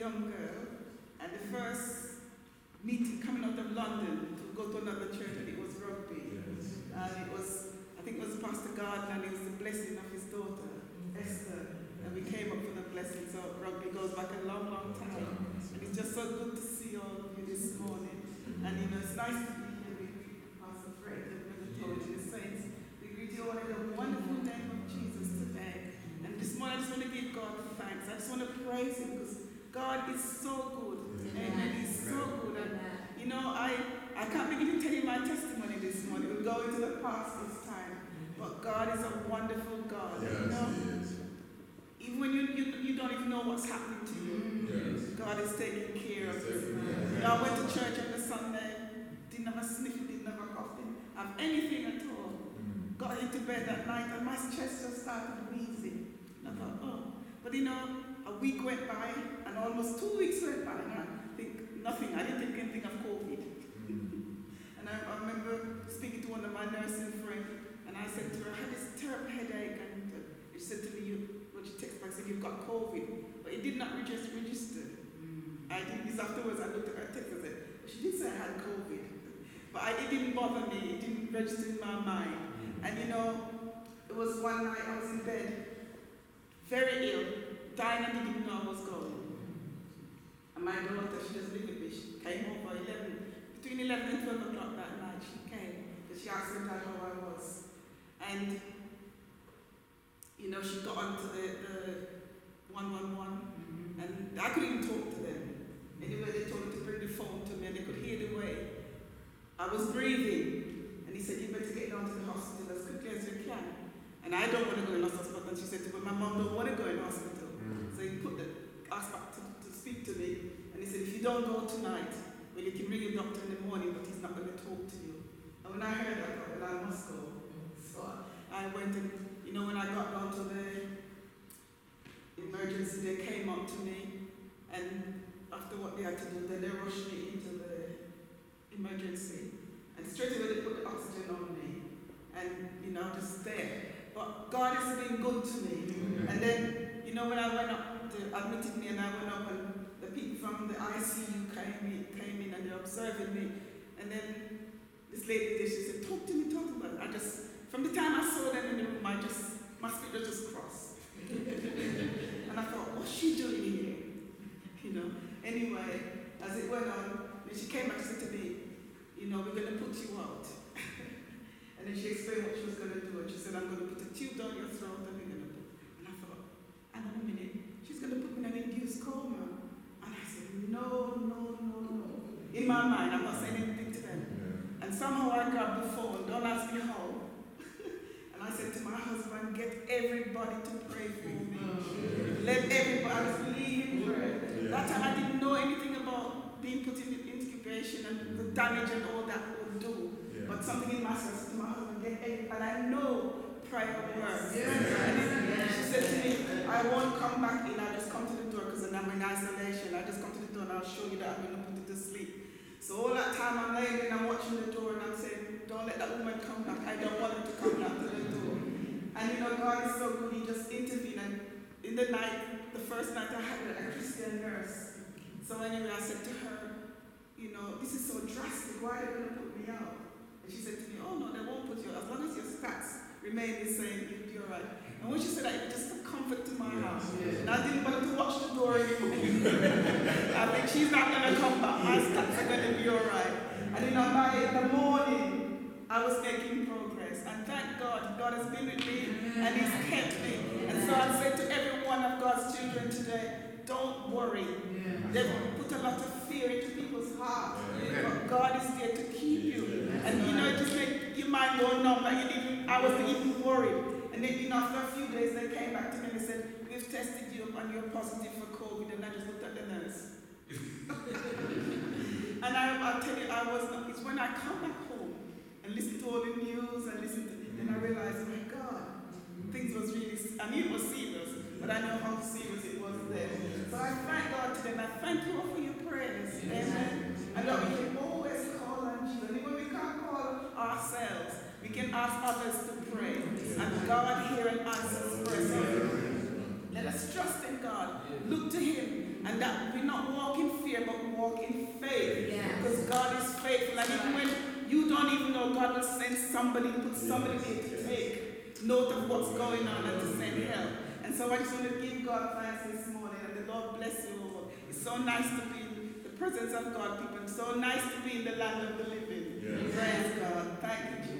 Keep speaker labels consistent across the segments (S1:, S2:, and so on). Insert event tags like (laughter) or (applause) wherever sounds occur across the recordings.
S1: young girl, and the first meeting coming out of London to go to another church, and it was rugby. And it was, I think it was Pastor Gardner, and it was the blessing of his daughter, Esther. And we came up for the blessing, so rugby goes back a long, long time. And it's just so good to see all of you this morning. Mm-hmm. And you know, it's nice to be here with Pastor Fred and Brother Tony and the saints. We greet you all in the wonderful name of Jesus today. And this morning, I just want to give God thanks. I just want to praise Him God is so good. Amen. He's so good. And you know, I, I can't begin to tell you my testimony this morning. We'll go into the past this time. Mm-hmm. But God is a wonderful God. Yes, You know, even when you, you, you don't even know what's happening to you. God is taking care of you. You know, I went to church on the Sunday, didn't have a sniff, didn't have a cough, didn't have anything at all. Mm. Got into bed that night and my chest just started wheezing. I thought, oh. But you know, a week went by and almost two weeks went by and I think nothing, I didn't think anything of COVID. Mm. And I, I remember speaking to one of my nursing friends and I said to her, I had this terrible headache and uh, she said to me, you, well, she texted back, said, you've got COVID. But it did not register. register. Mm. I did this afterwards. I looked at her text and said, she did say I had COVID. But I, it didn't bother me. It didn't register in my mind. Mm. And you know, it was one night I was in bed, very ill, dying and didn't know I was going. And my daughter, she lived with me. She came over 11, between 11 and 12 o'clock that night. She came because she asked me how I was. And, you know, she got onto the, the 111 mm-hmm. and I couldn't even talk to them. Anyway, they told me to bring the phone to me and they could hear the way I was breathing. And he said, you better get down to the hospital as quickly as you can. And I don't want to go in hospital. And she said to me, my mom don't want to go in the hospital. Mm. So he put the, asked back to, to speak to me. And he said, if you don't go tonight, well, you can bring your doctor in the morning, but he's not going to talk to you. And when I heard that, I thought, well, I must go. So I went and, you know, when I got down to the emergency, they came up to me, and after what they had to do, then they rushed me into the emergency. And straight away they put the oxygen on me, and, you know, just there. But God has been good to me. And then, you know, when I went up, they admitted me, and I went up, and from the ICU came in, came in and they're observing me. And then this lady there, she said, talk to me, talk to me. I just, from the time I saw them in the room, I just, my spirit just crossed. and I thought, what's she doing here? You know. Anyway, as it went on, um, then she came back and said to me, you know, we're going to put you out. (laughs) and then she explained what she was going to do. And she said, I'm going to put a tube down your throat and we're going to put. And I thought, hang on a minute, she's going to put me in an induced coma. And I said, no, no, no, no. In my mind, I'm not saying anything to them. And somehow I grabbed the phone, don't ask me how. (laughs) and I said to my husband, get everybody to pray for me. Let everybody believe in prayer. That time I didn't know anything about being put in incubation and the damage and all that would do. But something in myself said to my husband, get everybody. And I know prayer works. And she said to me, I won't come back in, I'll just come to the door because I'm in isolation. I just come to the and I'll show you that I'm going to put you to sleep. So all that time I'm laying and I'm watching the door and I'm saying, don't let that woman come back. I don't want her to come back to the door. And you know, God is so good, He just intervened. And in the night, the first night I had a Christian nurse. So anyway, I said to her, you know, this is so drastic, why are they going to put me out? And she said to me, oh no, they won't put you out. As long as your stats
S2: remain the same, you'll be all right. And when she said that, it just a comfort to my heart. And I didn't bother to watch the door anymore. (laughs) I think she's not going to come back. My steps are going to be all right. And you know, by the morning, I was making progress. And thank God, God has been with me and He's kept me. And so I say to every one of God's children today, don't worry. They've put a lot of fear into people's hearts. But God is there to keep you. And you know, it just make your mind go numb. You didn't, I wasn't even worried. And then, you know, after a few days, they came back to me and they said, We've tested you and you're positive for COVID. And I just looked at the nurse. (laughs) and I, I'll tell you, I was it's when I come back home and listen to all the news and listen to, then I realized, my God, things was really, I knew it was serious, but I know how serious it was then. So I thank God today and I thank you all for your prayers. Amen. And that we can always call on you. And even we can't call ourselves, can ask others to pray. And God hear and answers prayers. Let us trust in God. Look to Him. And that we not walk in fear, but walk in faith. Because God is faithful. And even when you don't even know, God will send somebody, put somebody in to take note of what's going on and to send help. And so I just want to give God thanks this morning. And the Lord bless you all. It's so nice to be in the presence of God, people. It's so nice to be in the land of the living. Praise God. Thank you,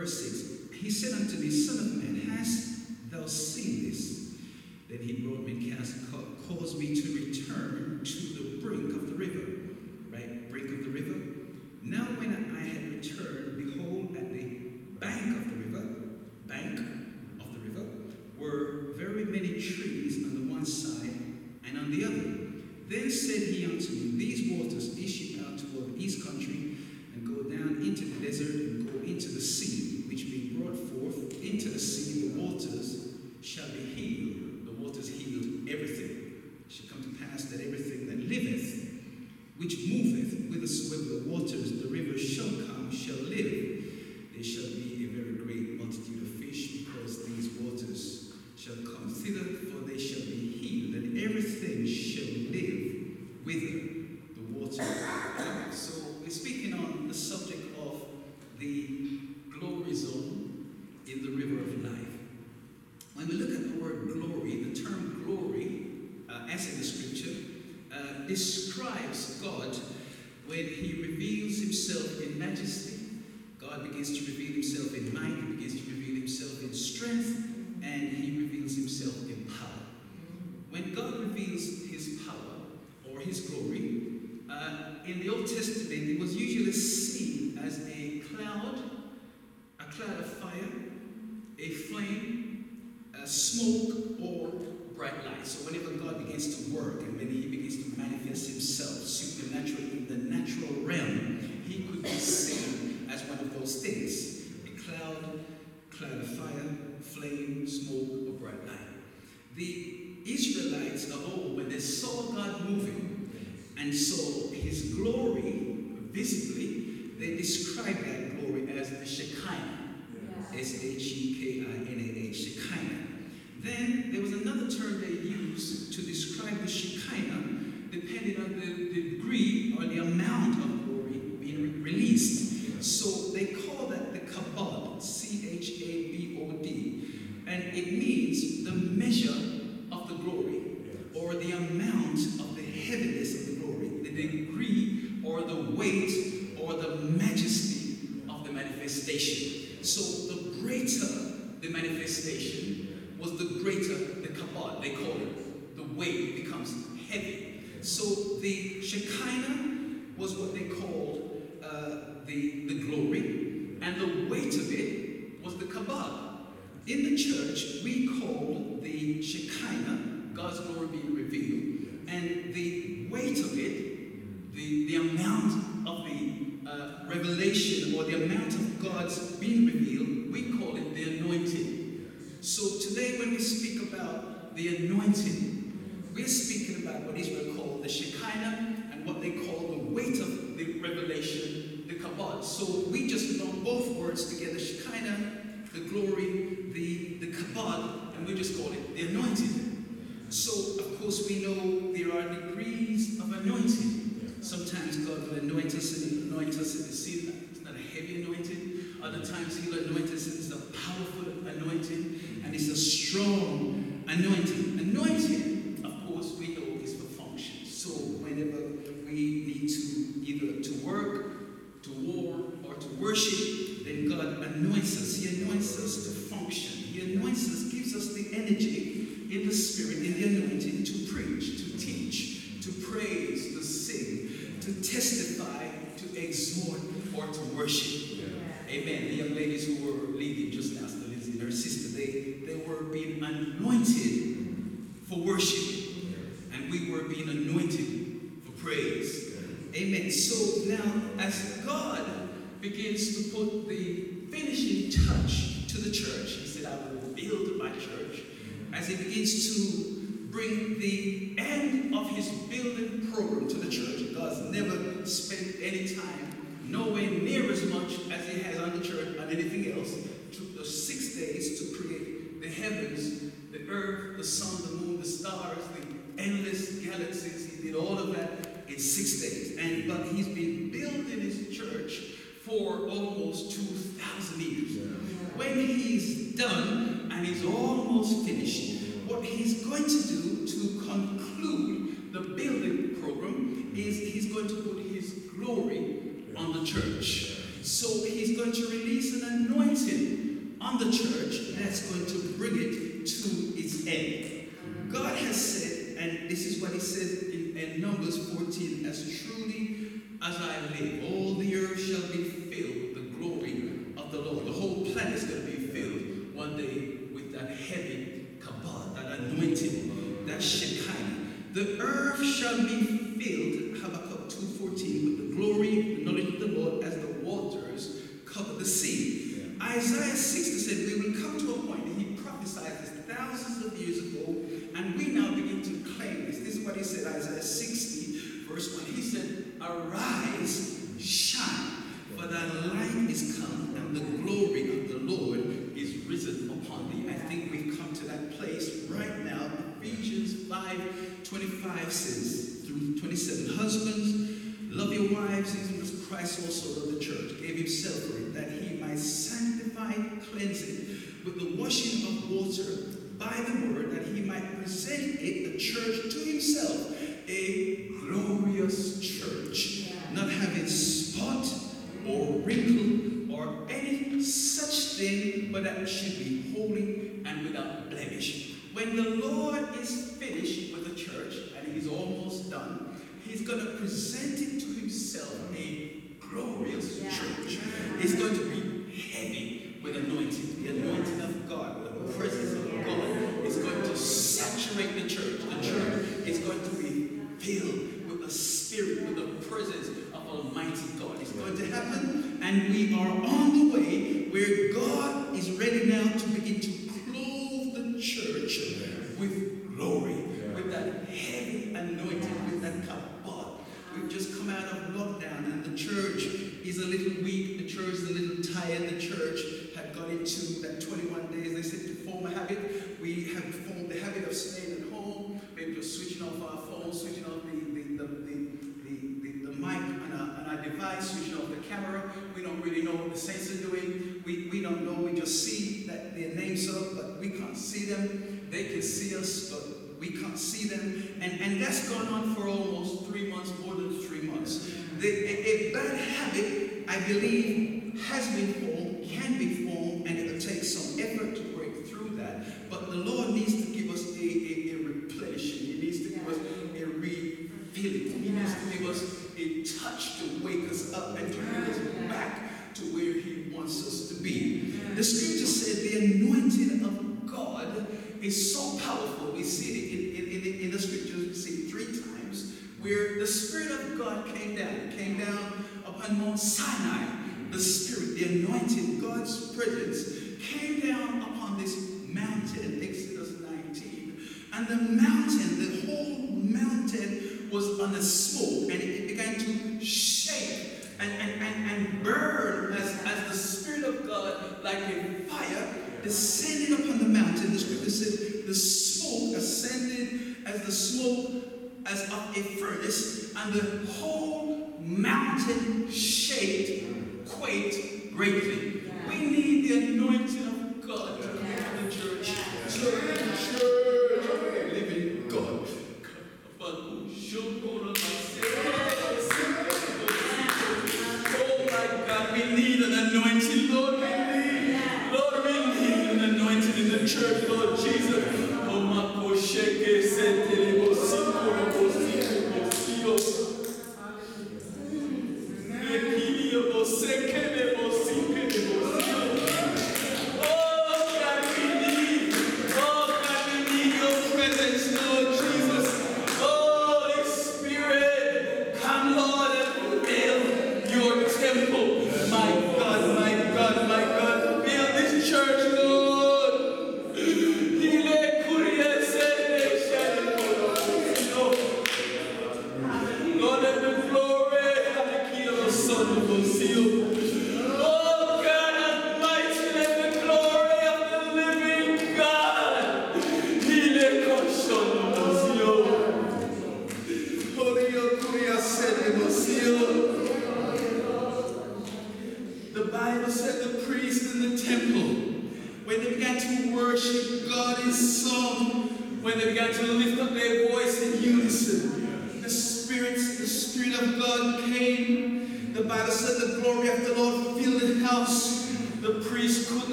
S3: Verse 6 He said unto me, Son of man, hast thou seen this? Then he brought me, cast, caused me to return to the brink of the river. Right, brink of the river. Now, when I had returned, behold, at the bank of the river, bank of the river, were very many trees on the one side and on the other. Then said he unto me, These waters issue out toward the east country and go
S2: desert and go into the sea, which being brought forth into the sea, the waters shall be healed. The waters healed everything. It shall come to pass that everything that liveth, which moveth whithersoever the waters, the rivers shall come, shall live. There shall be a very great multitude of fish, because these waters shall come thither, for they shall be healed, and everything shall live whither the water. So we're speaking on the subject of the glory zone in the river of life. When we look at the word glory, the term glory, uh, as in the scripture, uh, describes God when he reveals himself in majesty. God begins to reveal himself in might, he begins to reveal himself in strength, and he reveals himself in power. When God reveals his power or his glory, uh, in the Old Testament it was usually seen as a cloud, a cloud of fire, a flame, a smoke, or bright light. So whenever God begins to work and when he begins to manifest himself supernaturally in the natural realm, he could be seen as one of those things. A cloud, cloud of fire, flame, smoke, or bright light. The Israelites of old, when they saw God moving and saw his glory visibly, they described that glory as the Shekinah. S H E K I N A H, Shekinah. Then there was another term they used to describe the Shekinah, depending on the, the degree or the amount of glory being re- released. So they call that the kabod, C H A B O D, and it means the measure of the glory or the amount of the heaviness of the glory, the degree or the weight or the majesty of the manifestation. So the greater the manifestation was the greater the kabod, they call it. The weight becomes heavy. So the Shekinah was what they called uh, the, the glory, and the weight of it was the kabod. In the church, we call the Shekinah, God's glory being revealed, and the weight of it, the, the amount of the uh, revelation or the amount of God's being revealed, we call it the anointing. So today, when we speak about the anointing, we're speaking about what Israel called the Shekinah and what they call the weight of the revelation, the kabod. So we just know both words together, Shekinah, the glory, the, the kabod, and we just call it the anointing. So, of course, we know there are degrees of anointing. Sometimes God will anoint us and He'll anoint us and it's seen it's not a heavy anointing. Other times He'll anoint us and it's a powerful anointing and it's a strong anointing. Anointing, of course, we know is for function. So whenever we need to either to work, to war, or to worship, then God anoints us. He anoints us to function. He anoints us, gives us the energy in the spirit, in the anointing to preach, to teach, to praise, to sing, to testify, to exhort, or to worship. Amen. The young ladies who were leading just now, the Lindsay and her sister, they, they were being anointed for worship. And we were being anointed for praise. Amen. So now, as God begins to put the finishing touch to the church, He said, I will build my church. As He begins to bring the end of His building program to the church, God's never spent any time nowhere near as much as he has on the church on anything else. Took the six days to create the heavens, earth, the sun, the moon, the stars, the endless galaxies. He did all of that in six days. And but he's been building his church for almost 2,000 years. When he's done and he's almost finished, what he's going to do to conclude the building program is he's going to put his glory on the church. So he's going to release an anointing on the church that's going to bring it to its end. God has said, and this is what he says in, in Numbers 14 as truly as I live, all the earth shall be filled with the glory of the Lord. The whole planet is going to be filled one day with that heavy kabod, that anointing, that Shekinah. The earth shall be filled, Habakkuk 2.14, with the glory, the knowledge of the Lord as the waters cover the sea. Yeah. Isaiah 60 said, We will come to a point, and he prophesied this thousands of years ago, and we now begin to claim this. This is what he said, Isaiah 60, verse 1. He said, Arise, shine, for thy light is come, and the glory of the Lord is risen upon thee. I think we've come to that place right now. Ephesians 5 25 says, through 27, Husbands, love your wives, even as Christ also loved the church, gave himself for it, that he might sanctify, cleanse it with the washing of water by the word, that he might present it, the church, to himself, a glorious church, not having spot or wrinkle or any such thing, but that should be holy and without blemish. When the Lord is finished with the church, and he's almost done, he's going to present it to himself a glorious church. It's going to be heavy with anointing, the anointing of God, the presence of God is going to saturate the church. The church is going to be filled with the Spirit, with the presence of Almighty God. It's going to happen, and we are on the way where God is ready now to begin to clothe the church with glory, with that heavy anointing, with that kabod. We've just come out of lockdown, and the church is a little weak. The church is a little tired. The church had got into that 21 days. They said to form a habit. We have formed the habit of staying at home, maybe just switching off our phone, switching off the the, the, the, the, mic on our, on our device, switching off the camera. We don't really know what the saints are doing. We, we don't know. We just see that their names up, but we can't see them. They can see us, but we can't see them. And, and that's gone on for almost three months, more than three months. The, a, a bad habit, I believe, has been formed, can be formed, and it will take some effort to break through that. But the Lord needs to give us a, a, a replenishing. He needs to give us a refilling. He needs to give us a touch to wake us up and to bring us back to where He wants us to be. The scripture said the anointing of God is so powerful. We see it in, in, in, in the scriptures, we see it three times, where the Spirit of God came down. It came down upon Mount Sinai. The Spirit, the anointing, God's presence came down upon this mountain, Exodus 19. And the mountain, the whole mountain was on a smoke, and it began to shake and, and, and, and burn as, as the Spirit of God, like a fire, descended upon the mountain. The scripture says the smoke ascended as the smoke as of a furnace, and the whole mountain shaked, quaked greatly. We need the anointing of God to church. Church,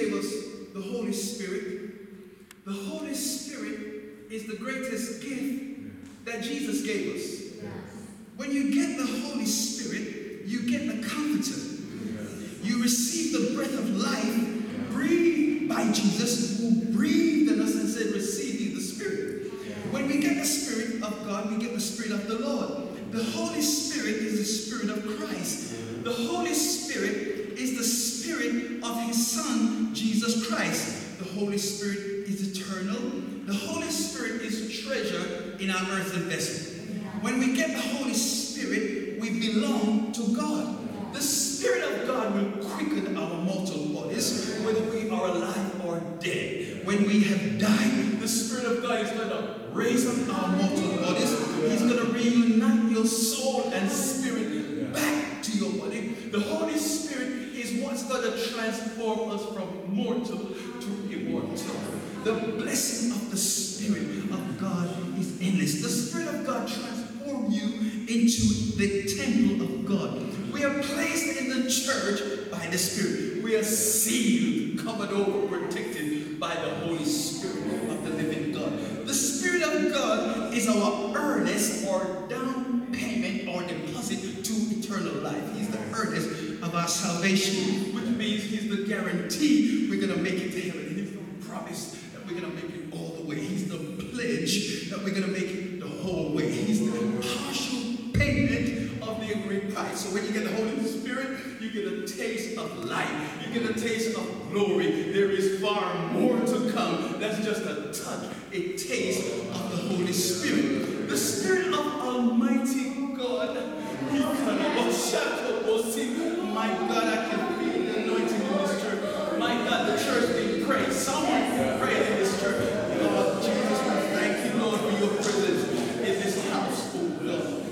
S2: gave us the Holy Spirit. The Holy Spirit is the greatest gift that Jesus gave us. When you get the Holy Spirit, you get the Comforter. You receive the breath of life breathed by Jesus, who breathed in us and said, Receive the Spirit. When we get the Spirit of God, we get the Spirit of the Lord. The Holy Spirit is the Spirit of Christ. The Holy Spirit is the Spirit of His Son, Jesus Christ. The Holy Spirit is eternal. The Holy Spirit is treasure in our earthen vessel. When we get the Holy Spirit, we belong to God. The Spirit of God will quicken our mortal bodies, whether we are alive or dead. When we have died, the Spirit of God is going to raise up our mortal bodies. He's going to reunite your soul and spirit back to your body. The Holy Spirit is what's going to transform us from mortal to immortal. The blessing of the Spirit of God is endless. The Spirit of God transforms you into the temple of God. We are placed in the church by the Spirit. We are sealed, covered over, protected by the Holy Spirit of the living God. The Spirit of God is our earnest or down payment or deposit to eternal life. He's the earnest of our salvation, which means He's the guarantee we're going to make it to heaven. He's the promise that we're going to make it all the way. He's the pledge that we're going to make it the whole way. He's the partial payment of the agreed price. So when you get the Holy Spirit, you get a taste of life. You get a taste of glory. There is far more to come. That's just a touch, a taste of the Holy Spirit. The Spirit of Almighty God. My God, I can feel the anointing in this church. My God, the church being praised. Someone being praised in this church. Lord Jesus, we thank you, Lord, for your presence in this house, oh Lord.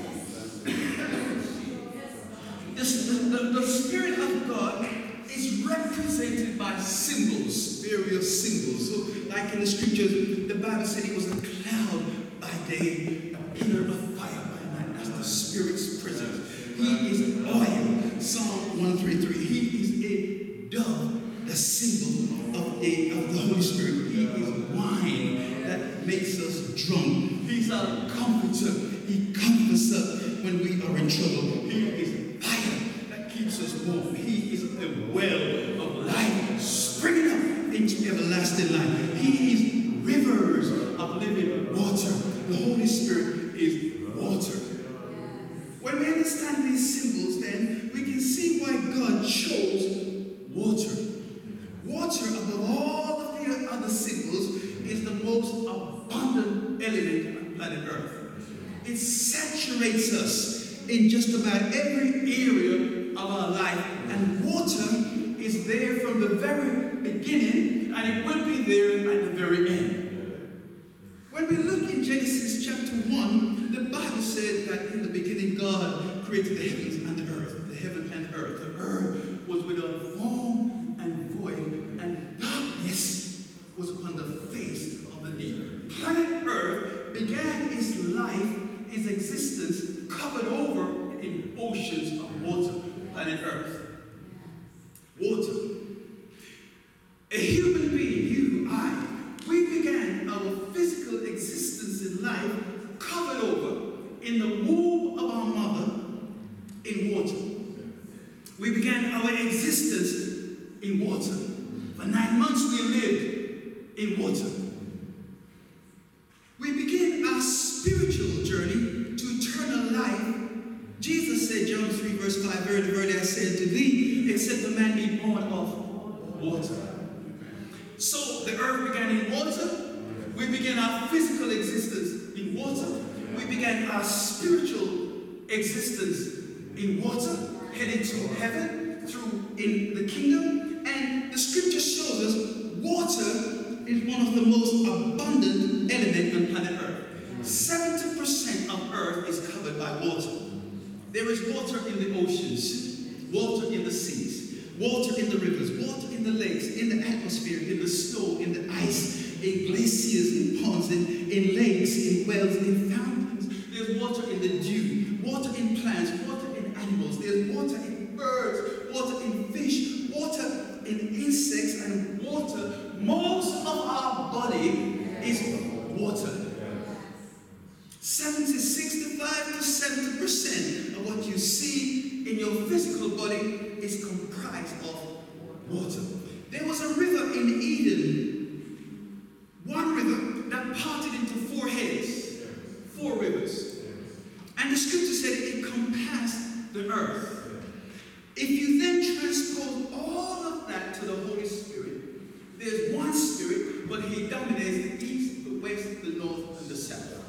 S2: this, the, the, the Spirit of God is represented by symbols, various symbols. So, like in the scriptures, the Bible said it was a cloud by day when we are in trouble. He is fire that keeps us warm. He is a well of life springing up into everlasting life. He is rivers of living water. The Holy Spirit is water. When we understand these symbols, then we can see why God chose water. Water, above all of the other symbols, is the most abundant element on planet Earth. It saturates us in just about every area of our life, and water is there from the very beginning, and it will be there at the very end. When we look in Genesis chapter 1, the Bible said that in the beginning God created the heavens and the earth. The heaven and earth. The earth was without form and void, and darkness was upon the face of the deep. Planet Earth began its life, its existence, covered over in oceans of water. Planet Earth. Water. A human being, you, I, we began our physical existence in life covered over in the womb of our mother in water. We began our existence in water. For nine months we lived in water. We begin our spiritual journey to eternal life. Jesus said, John 3, verse 5, Verily, verily, I say to thee, except a man be born of water. So the earth began in water. We began our physical existence in water. We began our spiritual existence in water, heading to heaven through in the kingdom. And the scripture shows us water is one of the most abundant elements on planet Earth. 70% of Earth is covered by water. There is water in the oceans, water in the seas, water in the rivers, water in the lakes, in the atmosphere, in the snow, in the ice, in glaciers, in ponds, in, in lakes, in wells, in fountains. There's water in the dew, water in plants, water in animals. There's water in birds, water in fish, water in insects, and water. Most of our body is water. 70, 65 to 70% of what you see in your physical body is comprised of water. There was a river in Eden, one river that parted into four heads, four rivers. And the scripture said it encompassed the earth. If you then transpose all of that to the Holy Spirit, there's one spirit, but he dominates the east, the west, the north, and the south.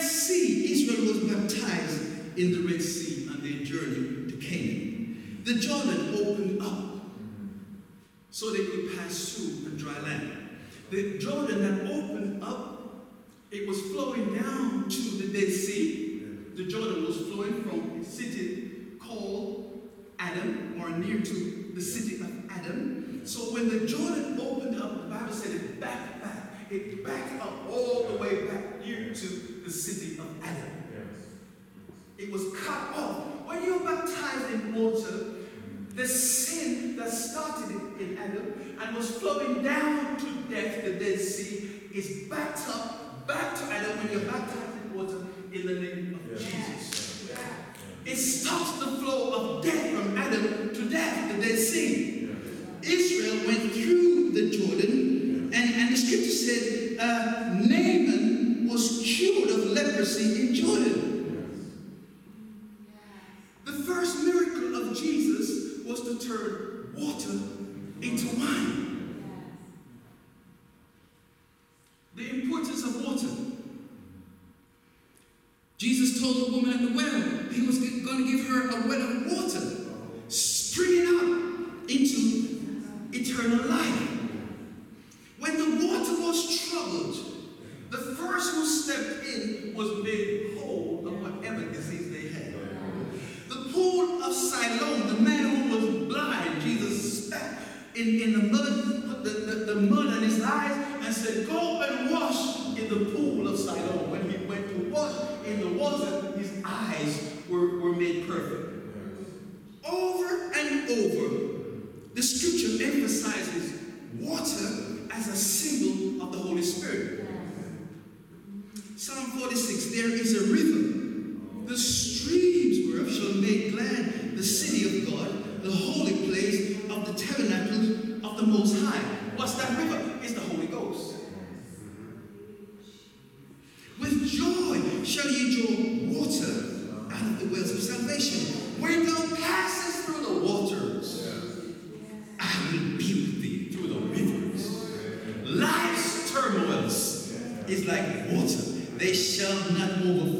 S2: The Red Sea, Israel was baptized in the Red Sea on their journey to Canaan. The Jordan opened up so they could pass through a dry land. The Jordan that opened up, it was flowing down to the Dead Sea. The Jordan was flowing from a city called Adam, or near to the city of Adam. So when the Jordan opened up, the Bible said it backed back. It backed up all the way back here to the city of Adam. It was cut off. When you're baptized in water, the sin that started in Adam and was flowing down to death, the Dead Sea, is backed up back to Adam when you're baptized in water in the name of Jesus. It stops the flow of death from Adam to death, the Dead Sea. Israel went through the Jordan, and, and the scripture said uh, Naaman was cured of leprosy in Jordan. The first miracle of Jesus was to turn water into wine. The importance of water. Jesus told the woman at the well he was going to give her a well of water, springing up into eternal life. When the water was troubled, first who stepped in was made whole of whatever disease they had. The pool of Siloam, the man who was blind, Jesus spat in, in the mud, the, the, the mud on his eyes, and said, Go and wash in the pool of Siloam. When he went to wash in the water, his eyes were, were made perfect. Over and over, the scripture emphasizes water as a symbol of the Holy Spirit. Psalm 46 There is a river, the streams whereof shall make glad the city of God, the holy place of the tabernacle of the Most High. What's that river? It's the Holy Ghost. With joy shall ye draw water out of the wells of salvation. When thou passest through the waters, I will be with thee through the rivers. Life's turmoils is like water, they shall not overflow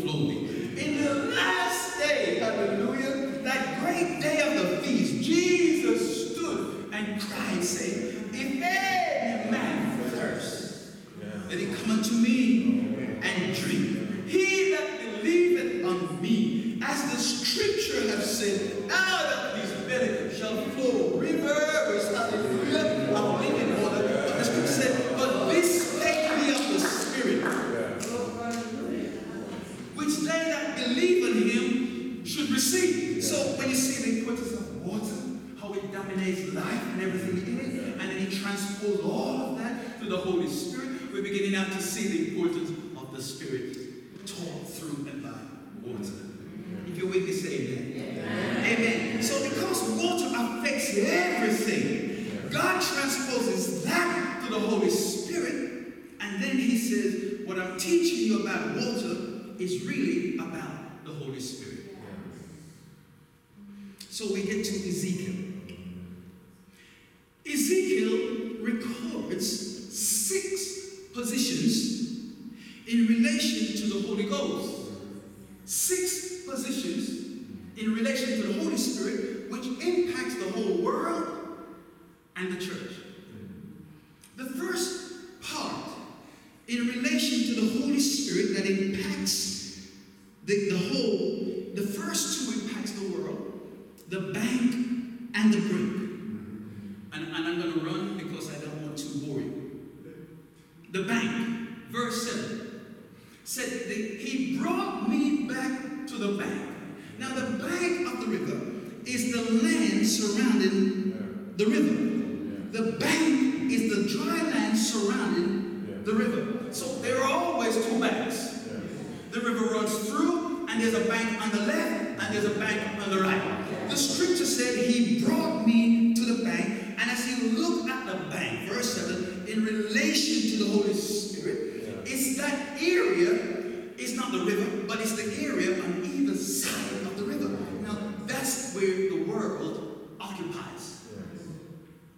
S2: that area, is not the river, but it's the area on either side of the river. Now, that's where the world occupies.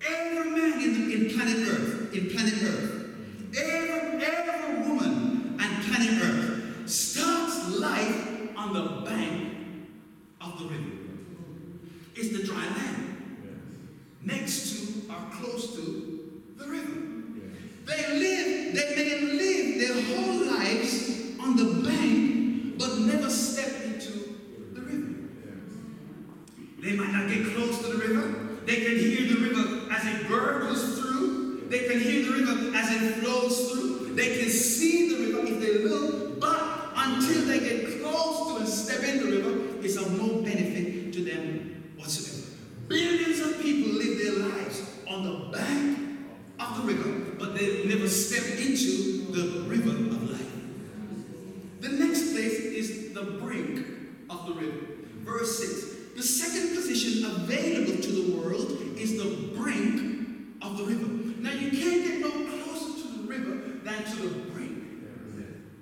S2: Every man in, in planet Earth, in planet Earth, every, every woman on planet Earth starts life on the bank of the river. It's the dry land next to or close to the river. They live, they may live their whole lives on the bank, but never step into the river. They might not get close to the river. They can hear the river as it gurgles through. They can hear the river as it flows through. They can see the river if they look, but until they get close to and step in the river, it's of no benefit to them whatsoever. Billions of people live their lives on the bank of the river, but they never step into the river of life. The next place is the brink of the river. Verse 6. The second position available to the world is the brink of the river. Now you can't get no closer to the river than to the brink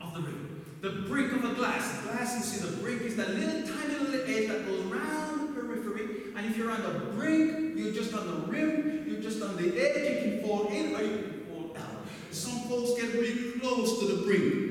S2: of the river. The brink of a glass. Glass, you see, the brink is that little tiny little edge that goes around the periphery. And if you're on the brink, you're just on the rim, just on the edge, you can fall in or you can fall out. Some folks get really close to the brink.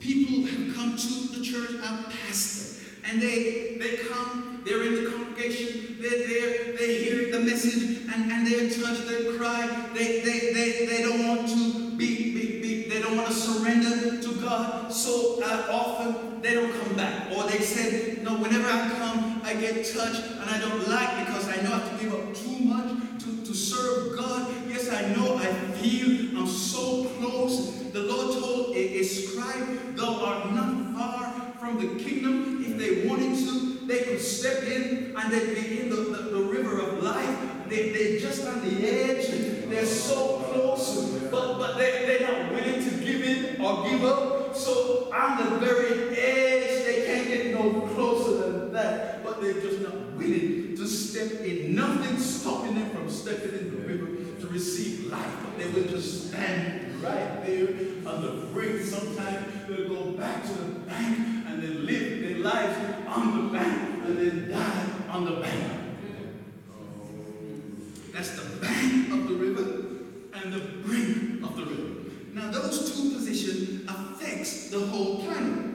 S2: People have come to the church, a pastor, and they they come, they're in the congregation, they're there, they hear the message, and, and they're touched, they cry, they they, they, they don't want to be, be, be they don't want to surrender to God. So uh, often they don't come back. Or they say, no, whenever I come, I get touched and I don't like because I know I have to give up too much to, to serve God. Yes, I know I feel I'm so close. The Lord told a, a scribe, Thou art not far from the kingdom. If they wanted to, they could step in and they'd be in the, the, the river of life. They, they're just on the edge. They're so close, but, but they, they're not willing to give in or give up. So on the very edge, they can't get no closer than But they're just not willing to step in. Nothing stopping them from stepping in the river to receive life. But they will just stand right there on the brink. Sometimes they'll go back to the bank and they live their lives on the bank and then die on the bank. That's the bank of the river and the brink of the river. Now those two positions affects the whole planet.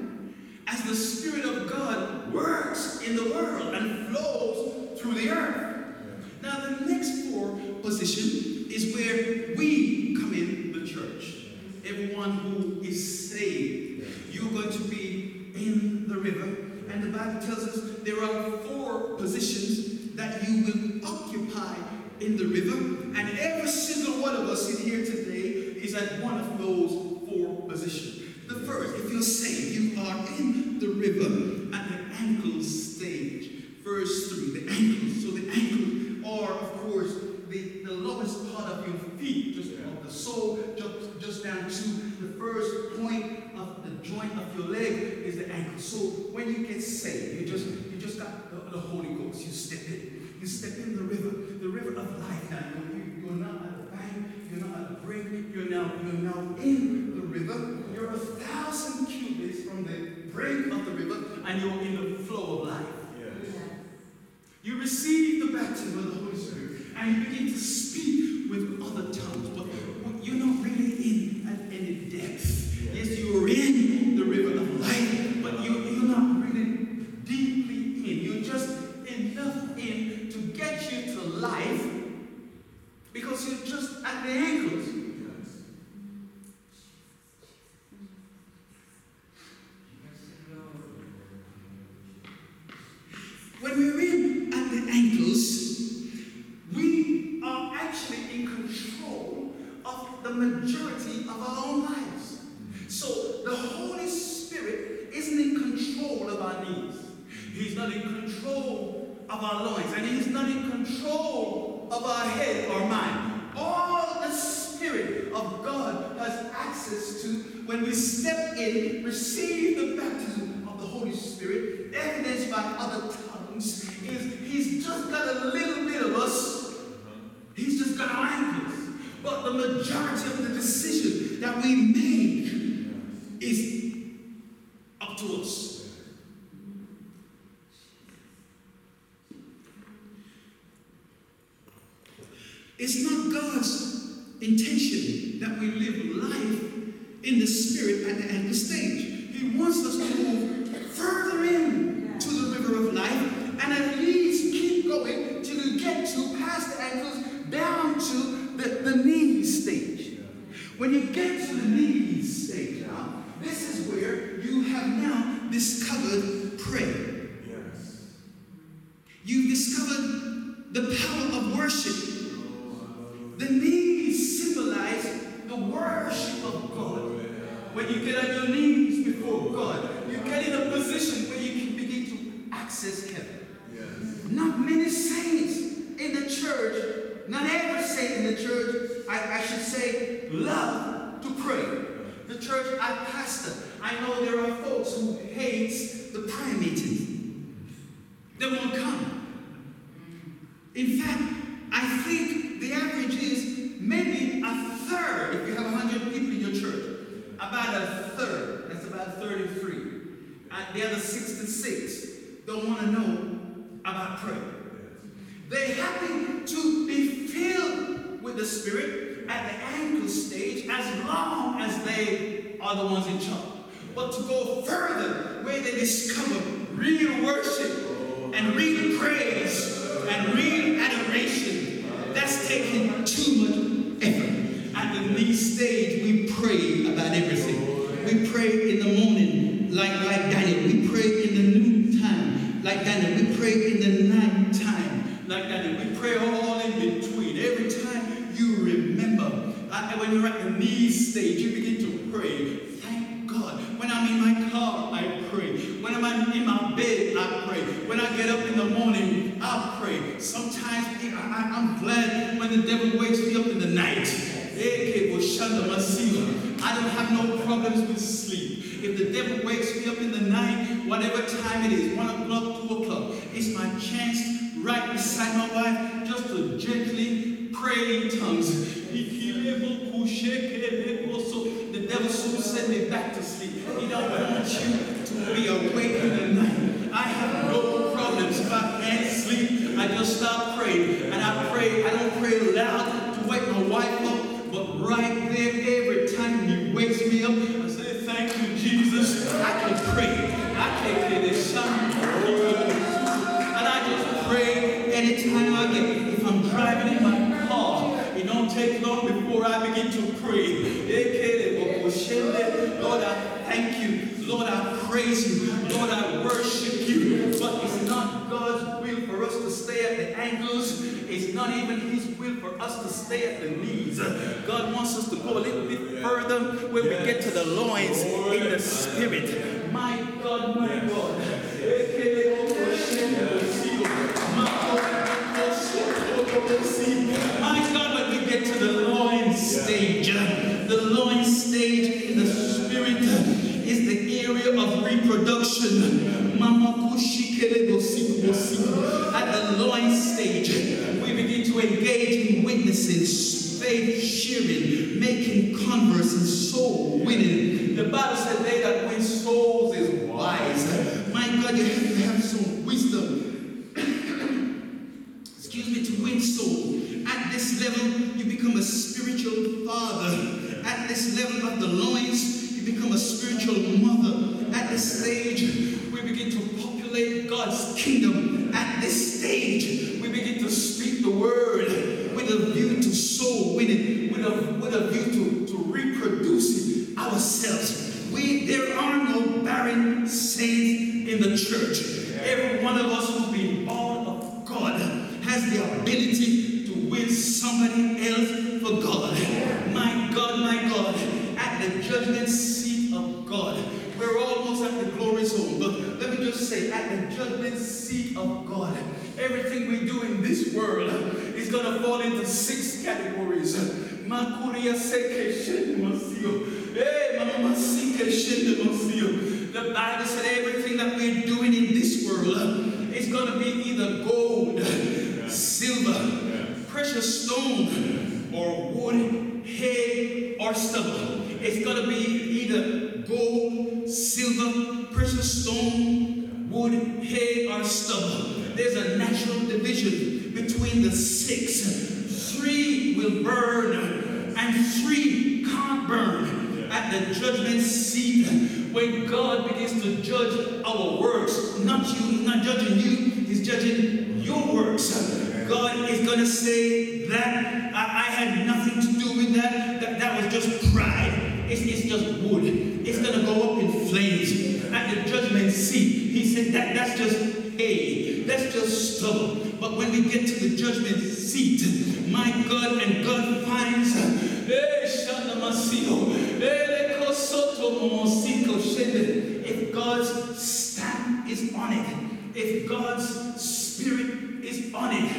S2: As the Spirit of God works in the world and flows through the earth. Now the next four position is where we come in the church. Everyone who is saved. You're going to be in the river. And the Bible tells us there are four positions that you will occupy in the river, and every single one of us in here today is at one of those four positions. First, if you're saved, you are in the river at the ankle stage. Verse 3, the ankles. So the ankles are, of course, the, the lowest part of your feet, just of the sole, just, just down to the first point of the joint of your leg is the ankle. So when you get saved, you just you just got the, the Holy Ghost. You step in. You step in the river, the river of life. Now you, you're not at the bank, you're not at the brink, you're now you're now in the river. You're a thousand cubits from the brink of the river, and you're in the flow of life. You receive the baptism of the Holy Spirit, and you begin to speak with other tongues, but you're not really in at any depth. Yes, you're in the river of life, but you, you're not really deeply in. You're just enough in to get you to life because you're just at the ankles. When we're in at the ankles, we are actually in control of the majority of our own lives. So the Holy Spirit isn't in control of our needs. He's not in control of our loins, and He's not in control of our head or mind. All the Spirit of God has access to when we step in, receive the baptism of the Holy Spirit, evidenced by other tongues, is He's just got a little bit of us. He's just got our ankles. But the majority of the decision that we make is up to us. It's not God's intention that we live life in the spirit at the stage. He wants us to move further in to the river of life and at least keep going till you get to past the ankles down to the, the knees stage. When you get to the knees stage now, this is where you have now discovered prayer. Yes. You've discovered the power of worship. The knees symbolize the worship of God. When you get on your knees before God, you get in a position where you can begin to access heaven. Not many saints in the church, not every saint in the church, I, I should say, love to pray. The church I pastor, I know there are folks who hate the prayer meeting. They won't come. In fact, I think the average is maybe a third, if you have 100 people in your church, about a third, that's about 33. And the other 66 don't want to know about prayer. They happen to be filled with the Spirit at the ankle stage as long as they are the ones in charge. But to go further, where they discover real worship and real praise and real adoration, that's taking too much effort. At the knee stage, we pray about everything. We pray in the morning like, like Daniel. We pray in the noontime like Daniel. We pray in the night time like. And we pray all in between. Every time you remember, uh, when you're at the knees stage, you begin to pray. Thank God. When I'm in my car, I pray. When I'm in my bed, I pray. When I get up in the morning, I pray. Sometimes I, am glad when the devil wakes me up in the night. I don't have no problems with sleep. If the devil wakes me up in the night, whatever time it is, 1 o'clock, 2 o'clock, it's my chance right beside my wife just to gently pray in tongues. The devil soon send me back to sleep. He don't want you to be awake in the night. I have no problems. Can't sleep, I just start praying. And I pray, I don't pray loud to wake my wife up, but right there, every time he wakes me up, I say, Thank you, Jesus. I can pray. I can hear this sound And I just pray anytime I get. If I'm driving in my car, it don't take long before I begin to pray. Lord, I thank you. Lord, I not even His will for us to stay at the knees. God wants us to go a little bit further when we get to the loins in the spirit. My God, my God. My God, when we get to the loin stage, the loin stage in the spirit is the area of reproduction. At the loin stage, we begin to engage in witnesses, faith sharing, making converse, and soul winning. The Bible said, They that win souls is wise. My God, you have to have some wisdom (coughs) excuse me to win soul. At this level, you become a spiritual father. At this level of the loins, you become a spiritual mother. At this stage, we begin to populate God's kingdom. At this stage, begin to speak the word with a view to soul winning, with a, with a view to, to reproducing ourselves. We, there are no barren saints in the church. Every one of us who's been born of God has the ability to win somebody else for God. My God, my God, at the judgment seat of God. We're almost at the glory zone, but let me just say, at the judgment seat of God, everything we do in this world is going to fall into six categories. Eh, the Bible said everything that we're doing in this world is going to be either gold, silver, precious stone, or wood, hay, or stubble. It's going to be either gold, silver, precious stone, wood, hay, or stubble. There's a natural division between the six. Three will burn, and three can't burn. At the judgment seat, when God begins to judge our works, not you, not judging you, He's judging your works. God is going to say that I, I, had nothing to do with that. That, that was just pride. It's, it's just wood. It's going to go up in flames. At the judgment seat, he said that that's just hay. That's just stubble. But when we get to the judgment seat, my God, and God finds, if God's stamp is on it, if God's spirit is on it,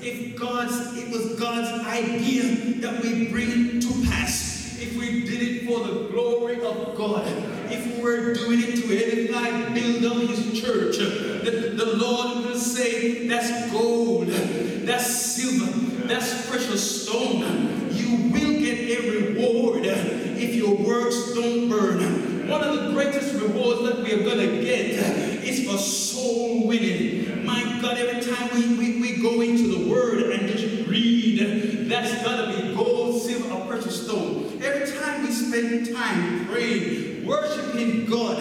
S2: if God's, it was God's idea that we bring it to pass, if we did it for the glory of God, if we were doing it to edify, build up His church, the, the Lord will say, that's gold, that's silver, that's precious stone. You will get a reward if your works don't burn. One of the greatest rewards that we are going to get is for soul winning. My God, every time we, we, we go into the Word and just read, that's going to be gold, silver, or precious stone. Every time we spend time praying, worshiping God,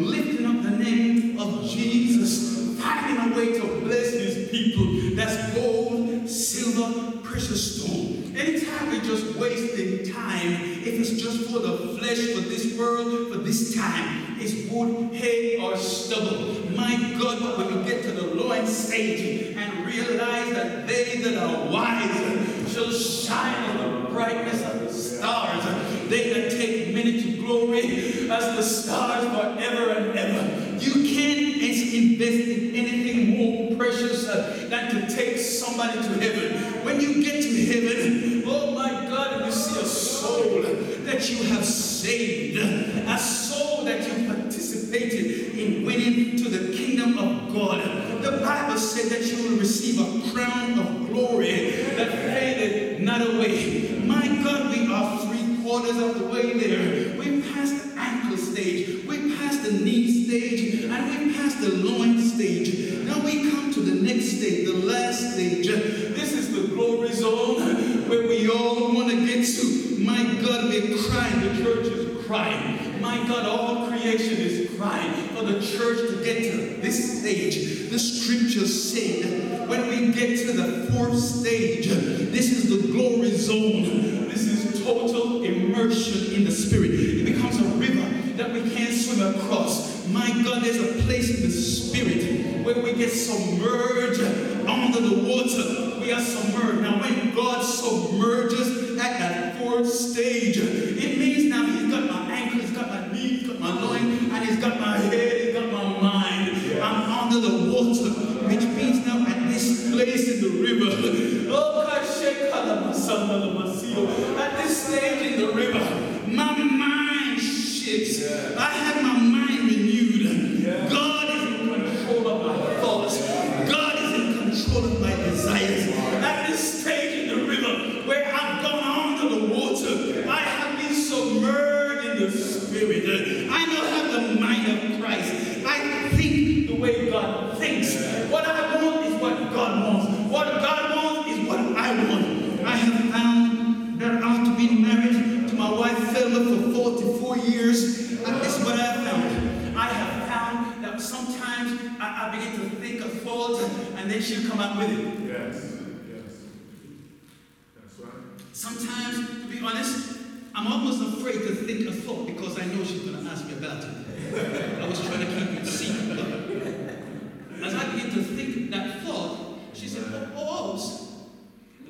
S2: lifting up the name of Jesus, finding a way to bless His people, that's gold, silver, precious stone. Anytime we're just wasting time, if it's just for the flesh, for this world, for this time, it's wood, hay, or stubble. My God, but when we get to the Lord's stage and realize that they that are wise shall shine as the brightness of the stars, they that take many to glory as the stars forever somebody to heaven. When you get to heaven, oh my God, you see a soul that you have saved, a soul that you participated in winning to the kingdom of God. The Bible said that you will receive a crown of glory that faded not away. My God, we are three quarters of the way there. We passed the ankle stage, we passed the knee stage, and we passed the loin stage. Now we come stage. This is the glory zone where we all want to get to. My God, we're crying. The church is crying. My God, all creation is crying for the church to get to this stage. The scriptures say that when we get to the fourth stage, this is the glory zone. This is total immersion in the spirit. It becomes a river that we can't swim across. My God, there's a place in the spirit where we get submerged Submerged. Now, when God submerges at that fourth stage, it means now He's got my ankle, He's got my knees, He's got my loin, and He's got my head, He's got my mind. I'm under the water, which means now at this place in the river, oh, at this stage in the river, my mind shifts. I have my mind renewed. God is in control of my thoughts. God is in control of my desires. Spirit. I now have the mind of Christ. I think the way God thinks. What I want is what God wants. What God wants is what I want. I have found that after being married to my wife Thelma for 44 years, and this is what I have found. I have found that sometimes I, I begin to think a thought and then she'll come up with it.
S4: Yes, yes. That's right.
S2: Sometimes, to be honest, I'm almost afraid to think a thought because I know she's going to ask me about it. I was trying to keep it secret. But as I begin to think that thought, she said, Oh, oh,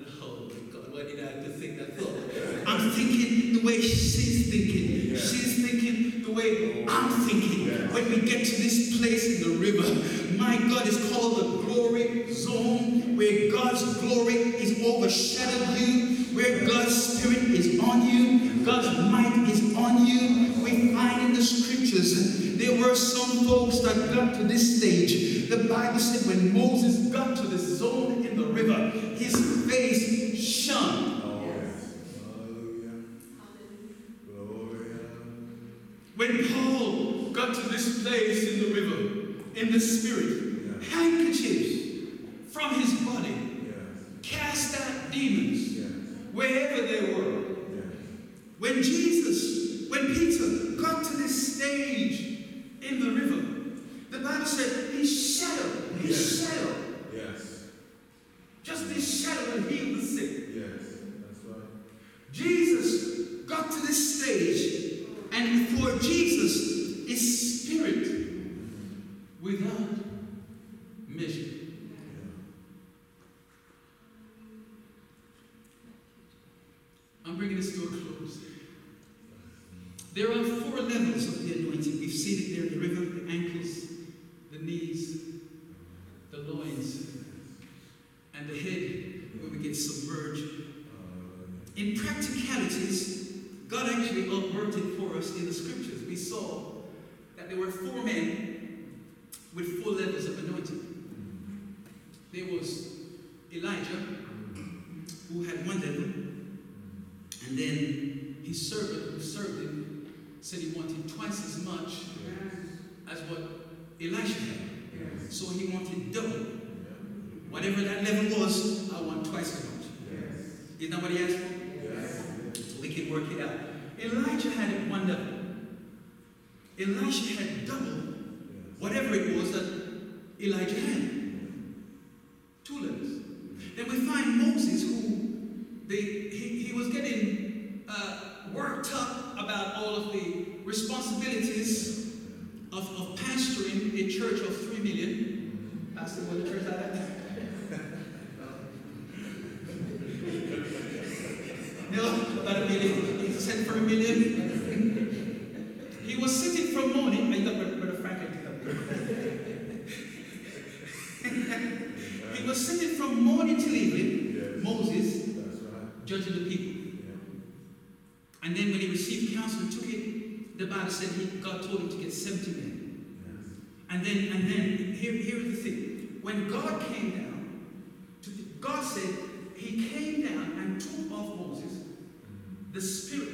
S2: oh, oh God, why did I have to think that thought? I'm thinking the way she's thinking.
S4: Yeah.
S2: She's thinking the way I'm thinking.
S4: Yeah.
S2: When we get to this place in the river, my God is called the glory zone, where God's glory is overshadowed you, where God's spirit is on you, God's might is on you. We find in the scriptures there were some folks that got to this stage. The Bible said when Moses got to the zone in the river, his face shone.
S4: Yes. Hallelujah. Gloria.
S2: When Paul got to this place in the river, in the spirit,
S4: Yeah.
S2: handkerchiefs from his body
S4: Yes.
S2: cast out demons
S4: Yes.
S2: wherever they were. When Jesus, when Peter got to this stage in the river, the Bible said he shadow, his
S4: Yes.
S2: shadow,
S4: Yes.
S2: just this shadow will heal the sick.
S4: Yes. That's right.
S2: Jesus got to this stage, and for Jesus is spirit without measure.
S4: Yeah.
S2: I'm bringing this to a close. There are four levels of the anointing. We've seen it there in the river the ankles, the knees, the loins, and the head where we get submerged. In practicalities, God actually outworked it for us in the scriptures. We saw said he, God told him to get 70 men.
S4: Yes.
S2: And then, and then here, here is the thing. When God came down, to, God said, He came down and took off Moses.
S4: Mm-hmm.
S2: The Spirit